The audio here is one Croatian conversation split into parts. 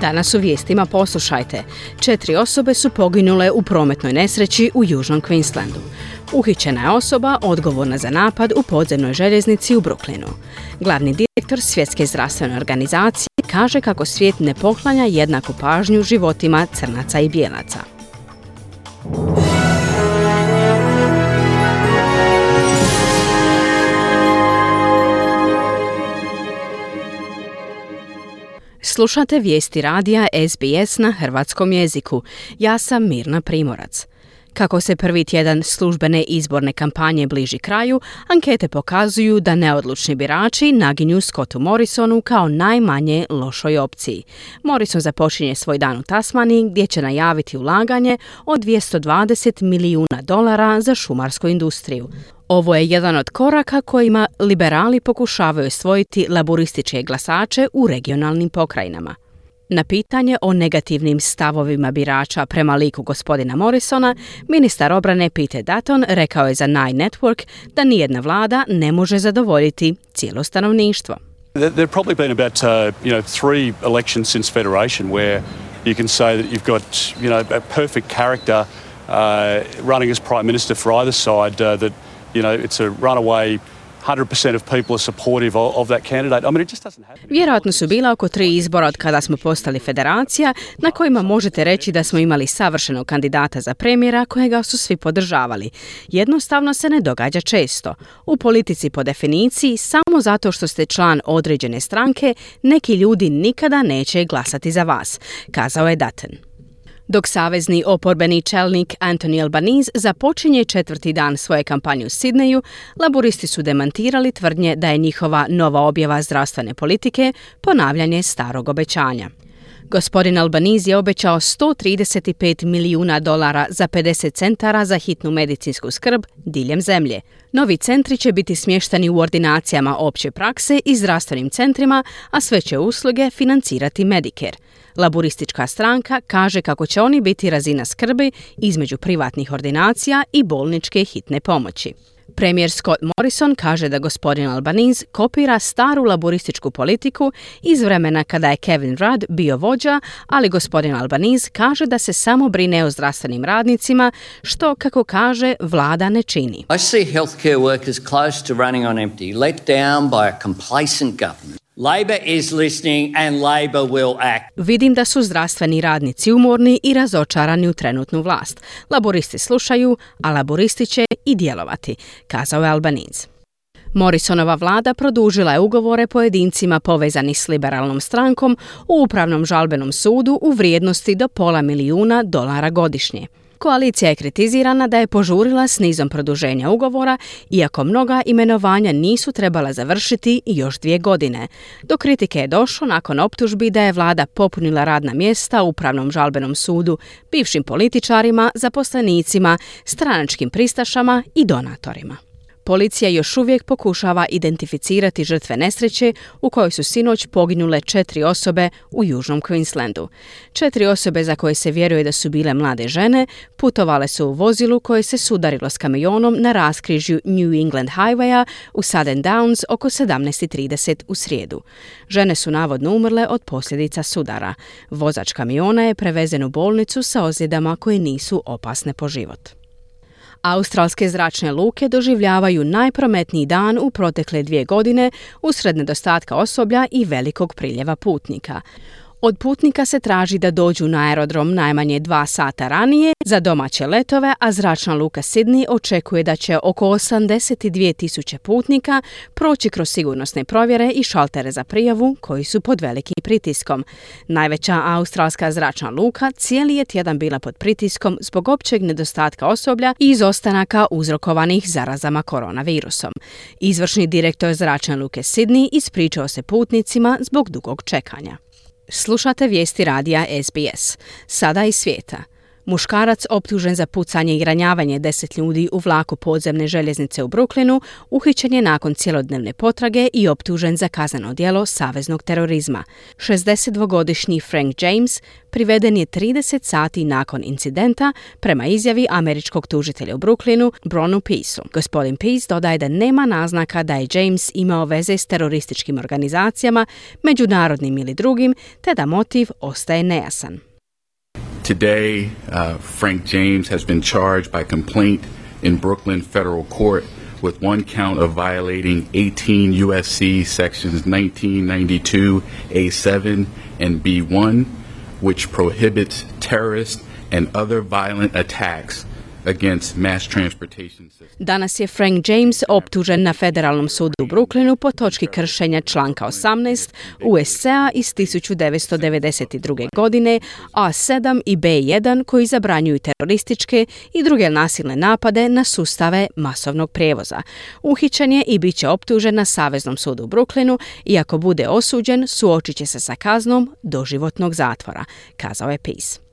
Danas u vijestima poslušajte. Četiri osobe su poginule u prometnoj nesreći u Južnom Queenslandu. Uhićena je osoba odgovorna za napad u podzemnoj željeznici u Brooklynu. Glavni direktor Svjetske zdravstvene organizacije kaže kako svijet ne poklanja jednaku pažnju životima crnaca i bijelaca. Slušate vijesti radija SBS na hrvatskom jeziku. Ja sam Mirna Primorac. Kako se prvi tjedan službene izborne kampanje bliži kraju, ankete pokazuju da neodlučni birači naginju Scottu Morrisonu kao najmanje lošoj opciji. Morrison započinje svoj dan u Tasmaniji gdje će najaviti ulaganje od 220 milijuna dolara za šumarsku industriju. Ovo je jedan od koraka kojima liberali pokušavaju osvojiti laborističke glasače u regionalnim pokrajinama. Na pitanje o negativnim stavovima birača prema liku gospodina Morrisona, ministar obrane Peter Dutton rekao je za Nine Network da nijedna vlada ne može zadovoljiti cijelo stanovništvo. There probably been about uh, you know three elections since federation where you can say that you've got you know a perfect character uh, running as prime minister for either side uh, that you know it's a runaway 100% of people are supportive of that candidate. I mean, it just doesn't happen. Vjerojatno su bila oko tri izbora od kada smo postali federacija na kojima možete reći da smo imali savršenog kandidata za premijera kojega su svi podržavali. Jednostavno se ne događa često. U politici po definiciji samo zato što ste član određene stranke neki ljudi nikada neće glasati za vas, kazao je Dutton. Dok savezni oporbeni čelnik Anthony Albanese započinje četvrti dan svoje kampanje u Sidneju, laboristi su demantirali tvrdnje da je njihova nova objava zdravstvene politike ponavljanje starog obećanja. Gospodin Albaniz je obećao 135 milijuna dolara za 50 centara za hitnu medicinsku skrb diljem zemlje. Novi centri će biti smješteni u ordinacijama opće prakse i zdravstvenim centrima, a sve će usluge financirati Medicare. Laboristička stranka kaže kako će oni biti razina skrbi između privatnih ordinacija i bolničke hitne pomoći. Premijer Scott Morrison kaže da gospodin Albanese kopira staru laborističku politiku iz vremena kada je Kevin Rudd bio vođa, ali gospodin Albanese kaže da se samo brine o zdravstvenim radnicima, što, kako kaže, vlada ne čini. I see healthcare workers close to running on empty, let down by a complacent government. Labor is listening and Labor will act. Vidim da su zdravstveni radnici umorni i razočarani u trenutnu vlast. Laboristi slušaju, a laboristi će i djelovati, kazao je Albaniz. Morrisonova vlada produžila je ugovore pojedincima povezani s liberalnom strankom u upravnom žalbenom sudu u vrijednosti do pola milijuna dolara godišnje. Koalicija je kritizirana da je požurila s nizom produženja ugovora, iako mnoga imenovanja nisu trebala završiti još dvije godine. Do kritike je došlo nakon optužbi da je vlada popunila radna mjesta u upravnom žalbenom sudu bivšim političarima, zaposlenicima, stranačkim pristašama i donatorima. Policija još uvijek pokušava identificirati žrtve nesreće u kojoj su sinoć poginule četiri osobe u Južnom Queenslandu. Četiri osobe za koje se vjeruje da su bile mlade žene putovale su u vozilu koje se sudarilo s kamionom na raskrižju New England Highwaya u Southern Downs oko 17.30 u srijedu. Žene su navodno umrle od posljedica sudara. Vozač kamiona je prevezen u bolnicu sa ozljedama koje nisu opasne po život. Australske zračne luke doživljavaju najprometniji dan u protekle dvije godine usred nedostatka osoblja i velikog priljeva putnika. Od putnika se traži da dođu na aerodrom najmanje dva sata ranije za domaće letove, a zračna luka Sydney očekuje da će oko 82 tisuće putnika proći kroz sigurnosne provjere i šaltere za prijavu koji su pod velikim pritiskom. Najveća australska zračna luka cijeli je tjedan bila pod pritiskom zbog općeg nedostatka osoblja i izostanaka uzrokovanih zarazama koronavirusom. Izvršni direktor zračne luke Sydney ispričao se putnicima zbog dugog čekanja. Slušate vijesti radija SBS. Sada iz svijeta. Muškarac optužen za pucanje i ranjavanje deset ljudi u vlaku podzemne željeznice u Brooklynu uhićen je nakon cjelodnevne potrage i optužen za kazneno djelo saveznog terorizma. 62-godišnji Frank James priveden je 30 sati nakon incidenta prema izjavi američkog tužitelja u Brooklynu, Bronu Peaceu. Gospodin Peace dodaje da nema naznaka da je James imao veze s terorističkim organizacijama, međunarodnim ili drugim, te da motiv ostaje nejasan. Today, uh, Frank James has been charged by complaint in Brooklyn federal court with one count of violating 18 USC sections 1992 A7 and B1, which prohibits terrorist and other violent attacks Danas je Frank James optužen na federalnom sudu u Brooklynu po točki kršenja članka 18 USCA iz 1992. godine A7 i B1 koji zabranjuju terorističke i druge nasilne napade na sustave masovnog prijevoza. Uhićen je i bit će optužen na Saveznom sudu u Brooklynu i ako bude osuđen suočit će se sa kaznom doživotnog zatvora, kazao je Peace.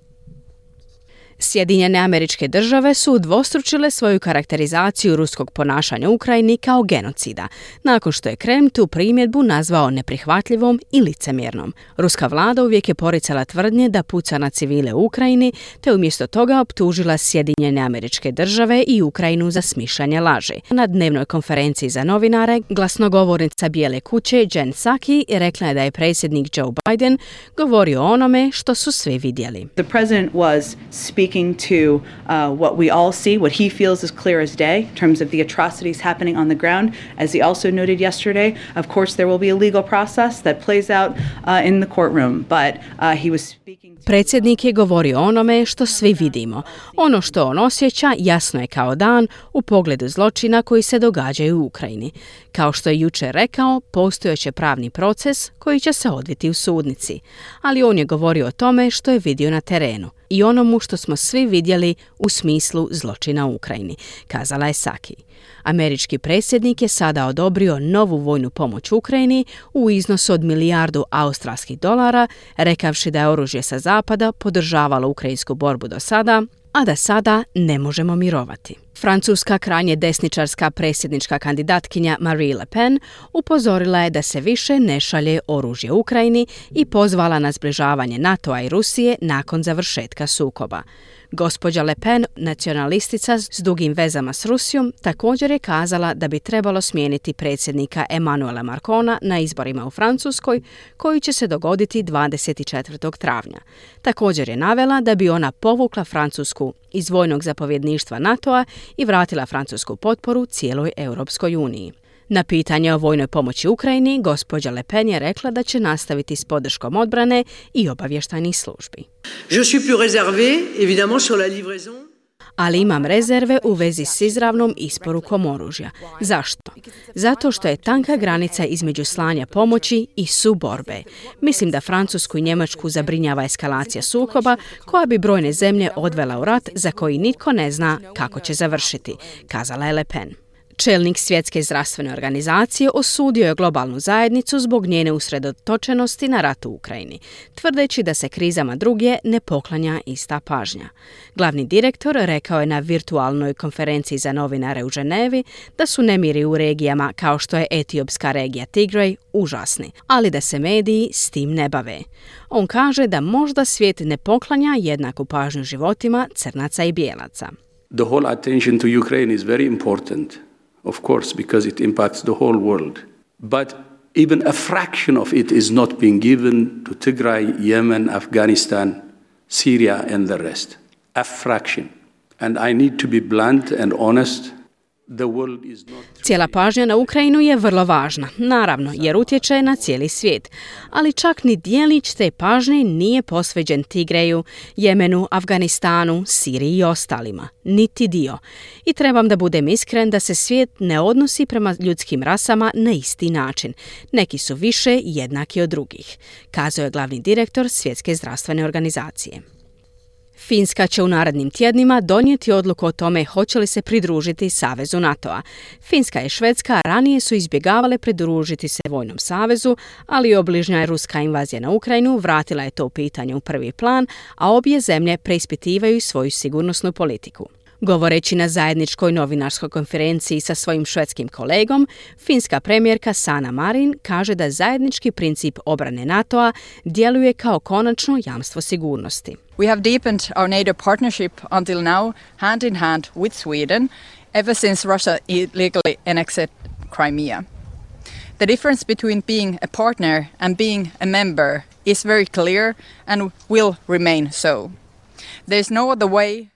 Sjedinjene američke države su dvostručile svoju karakterizaciju ruskog ponašanja Ukrajini kao genocida, nakon što je Kreml tu primjedbu nazvao neprihvatljivom i licemjernom. Ruska vlada uvijek je poricala tvrdnje da puca na civile u Ukrajini, te umjesto toga optužila Sjedinjene američke države i Ukrajinu za smišljanje laži. Na dnevnoj konferenciji za novinare, glasnogovornica Bijele kuće Jen Psaki rekla je da je predsjednik Joe Biden govorio o onome što su svi vidjeli. The president was speaking to uh, what we all see, what he feels is clear as day in terms of the atrocities happening on the ground. As he also noted yesterday, of course, there will be a legal process that plays out uh, in the courtroom, but uh, he was speaking. Predsjednik je govorio onome što svi vidimo. Ono što on osjeća jasno je kao dan u pogledu zločina koji se događaju u Ukrajini. Kao što je jučer rekao, postojeće pravni proces koji će se odviti u sudnici. Ali on je govorio o tome što je vidio na terenu i onomu što smo svi vidjeli u smislu zločina u Ukrajini, kazala je Saki. Američki predsjednik je sada odobrio novu vojnu pomoć Ukrajini u iznosu od milijardu australskih dolara, rekavši da je oružje sa zapada podržavalo ukrajinsku borbu do sada, a da sada ne možemo mirovati. Francuska krajnje desničarska predsjednička kandidatkinja Marie Le Pen upozorila je da se više ne šalje oružje Ukrajini i pozvala na zbližavanje NATO-a i Rusije nakon završetka sukoba. Gospođa Le Pen, nacionalistica s dugim vezama s Rusijom, također je kazala da bi trebalo smijeniti predsjednika Emanuela Marcona na izborima u Francuskoj, koji će se dogoditi 24. travnja. Također je navela da bi ona povukla Francusku iz vojnog zapovjedništva NATO-a i vratila francusku potporu cijeloj Europskoj uniji. Na pitanje o vojnoj pomoći Ukrajini, gospođa Le Pen je rekla da će nastaviti s podrškom odbrane i obavještajnih službi. Je suis plus réservé, évidemment, sur la livraison ali imam rezerve u vezi s izravnom isporukom oružja. Zašto? Zato što je tanka granica između slanja pomoći i suborbe. Mislim da Francusku i Njemačku zabrinjava eskalacija sukoba koja bi brojne zemlje odvela u rat za koji nitko ne zna kako će završiti, kazala je Le Pen. Čelnik svjetske zdravstvene organizacije osudio je globalnu zajednicu zbog njene usredotočenosti na rat u Ukrajini, tvrdeći da se krizama drugje ne poklanja ista pažnja. Glavni direktor rekao je na virtualnoj konferenciji za novinare u Ženevi da su nemiri u regijama kao što je etiopska regija Tigray užasni, ali da se mediji s tim ne bave. On kaže da možda svijet ne poklanja jednaku pažnju životima crnaca i bijelaca. The whole attention to Ukraine is very important. Of course, because it impacts the whole world. But even a fraction of it is not being given to Tigray, Yemen, Afghanistan, Syria, and the rest. A fraction. And I need to be blunt and honest Cijela pažnja na Ukrajinu je vrlo važna, naravno, jer utječe na cijeli svijet. Ali čak ni dijelić te pažnje nije posveđen Tigreju, Jemenu, Afganistanu, Siriji i ostalima. Niti dio. I trebam da budem iskren da se svijet ne odnosi prema ljudskim rasama na isti način. Neki su više jednaki od drugih, kazao je glavni direktor Svjetske zdravstvene organizacije. Finska će u narednim tjednima donijeti odluku o tome hoće li se pridružiti Savezu NATO-a. Finska i Švedska ranije su izbjegavale pridružiti se Vojnom savezu, ali obližnja je ruska invazija na Ukrajinu vratila je to pitanje u prvi plan, a obje zemlje preispitivaju svoju sigurnosnu politiku. Govoreći na zajedničkoj novinarskoj konferenciji sa svojim švedskim kolegom, finska premijerka Sana Marin kaže da zajednički princip obrane NATO-a djeluje kao konačno jamstvo sigurnosti. We have deepened our NATO partnership until now hand in hand with Sweden ever since Russia illegally annexed Crimea. The difference between being a partner and being a member is very clear and will remain so. There is no other way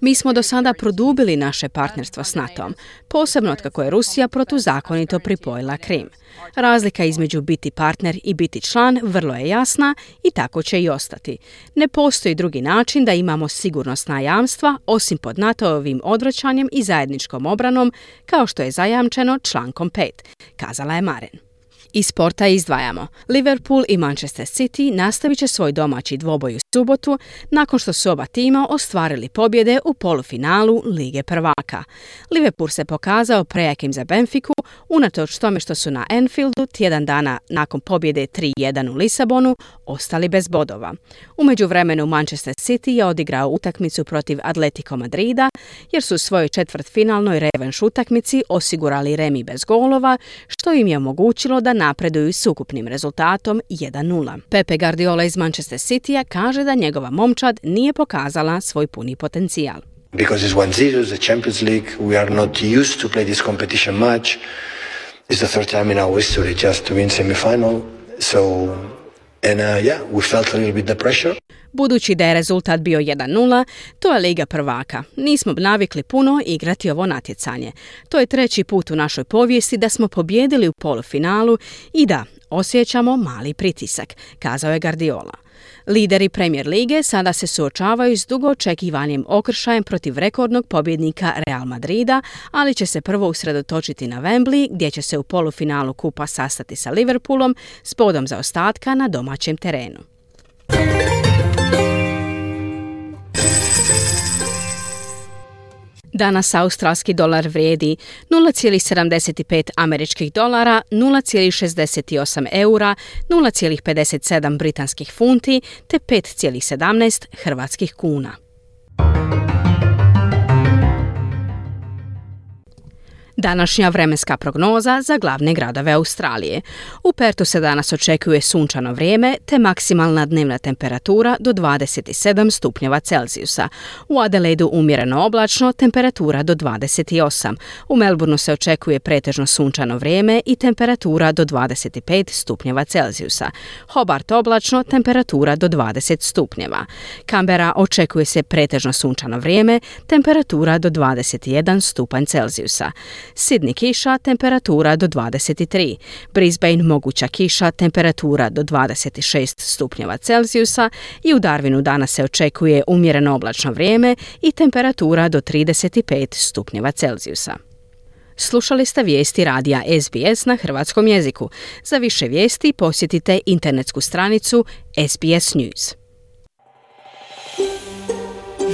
mi smo do sada produbili naše partnerstvo s NATO-om, posebno kako je Rusija protuzakonito pripojila Krim. Razlika između biti partner i biti član vrlo je jasna i tako će i ostati. Ne postoji drugi način da imamo sigurnosna jamstva osim pod NATO-ovim odvraćanjem i zajedničkom obranom, kao što je zajamčeno člankom 5, kazala je Maren. Iz sporta izdvajamo. Liverpool i Manchester City nastavit će svoj domaći dvoboj u subotu nakon što su oba tima ostvarili pobjede u polufinalu Lige prvaka. Liverpool se pokazao prejakim za Benfiku unatoč tome što su na Enfieldu tjedan dana nakon pobjede 3-1 u Lisabonu ostali bez bodova. U međuvremenu Manchester City je odigrao utakmicu protiv Atletico Madrida jer su u svojoj četvrtfinalnoj revanš utakmici osigurali remi bez golova što im je omogućilo da napreduju s ukupnim rezultatom 1-0. Pepe Guardiola iz Manchester Citya kaže da njegova momčad nije pokazala svoj puni potencijal. Because it's 1-0, the Champions League, we are not used to play this competition much. It's the third time in our history just to win semi-final. So, and uh, yeah, we felt a little bit the pressure. Budući da je rezultat bio 1-0, to je Liga prvaka. Nismo navikli puno igrati ovo natjecanje. To je treći put u našoj povijesti da smo pobjedili u polufinalu i da osjećamo mali pritisak, kazao je Guardiola. Lideri Premier Lige sada se suočavaju s dugo očekivanjem okršajem protiv rekordnog pobjednika Real Madrida, ali će se prvo usredotočiti na Wembley gdje će se u polufinalu kupa sastati sa Liverpoolom s podom za ostatka na domaćem terenu. Danas australski dolar vrijedi 0,75 američkih dolara, 0,68 eura, 0,57 britanskih funti te 5,17 hrvatskih kuna. Današnja vremenska prognoza za glavne gradove Australije. U Pertu se danas očekuje sunčano vrijeme te maksimalna dnevna temperatura do 27 stupnjeva Celzijusa. U Adelaidu umjereno oblačno, temperatura do 28. U Melbourneu se očekuje pretežno sunčano vrijeme i temperatura do 25 stupnjeva Celzijusa. Hobart oblačno, temperatura do 20 stupnjeva. Canberra očekuje se pretežno sunčano vrijeme, temperatura do 21 stupanj Celzijusa. Sidni kiša, temperatura do 23. Brisbane moguća kiša, temperatura do 26 stupnjeva Celzijusa i u Darwinu danas se očekuje umjereno oblačno vrijeme i temperatura do 35 stupnjeva Celzijusa. Slušali ste vijesti radija SBS na hrvatskom jeziku. Za više vijesti posjetite internetsku stranicu SBS News.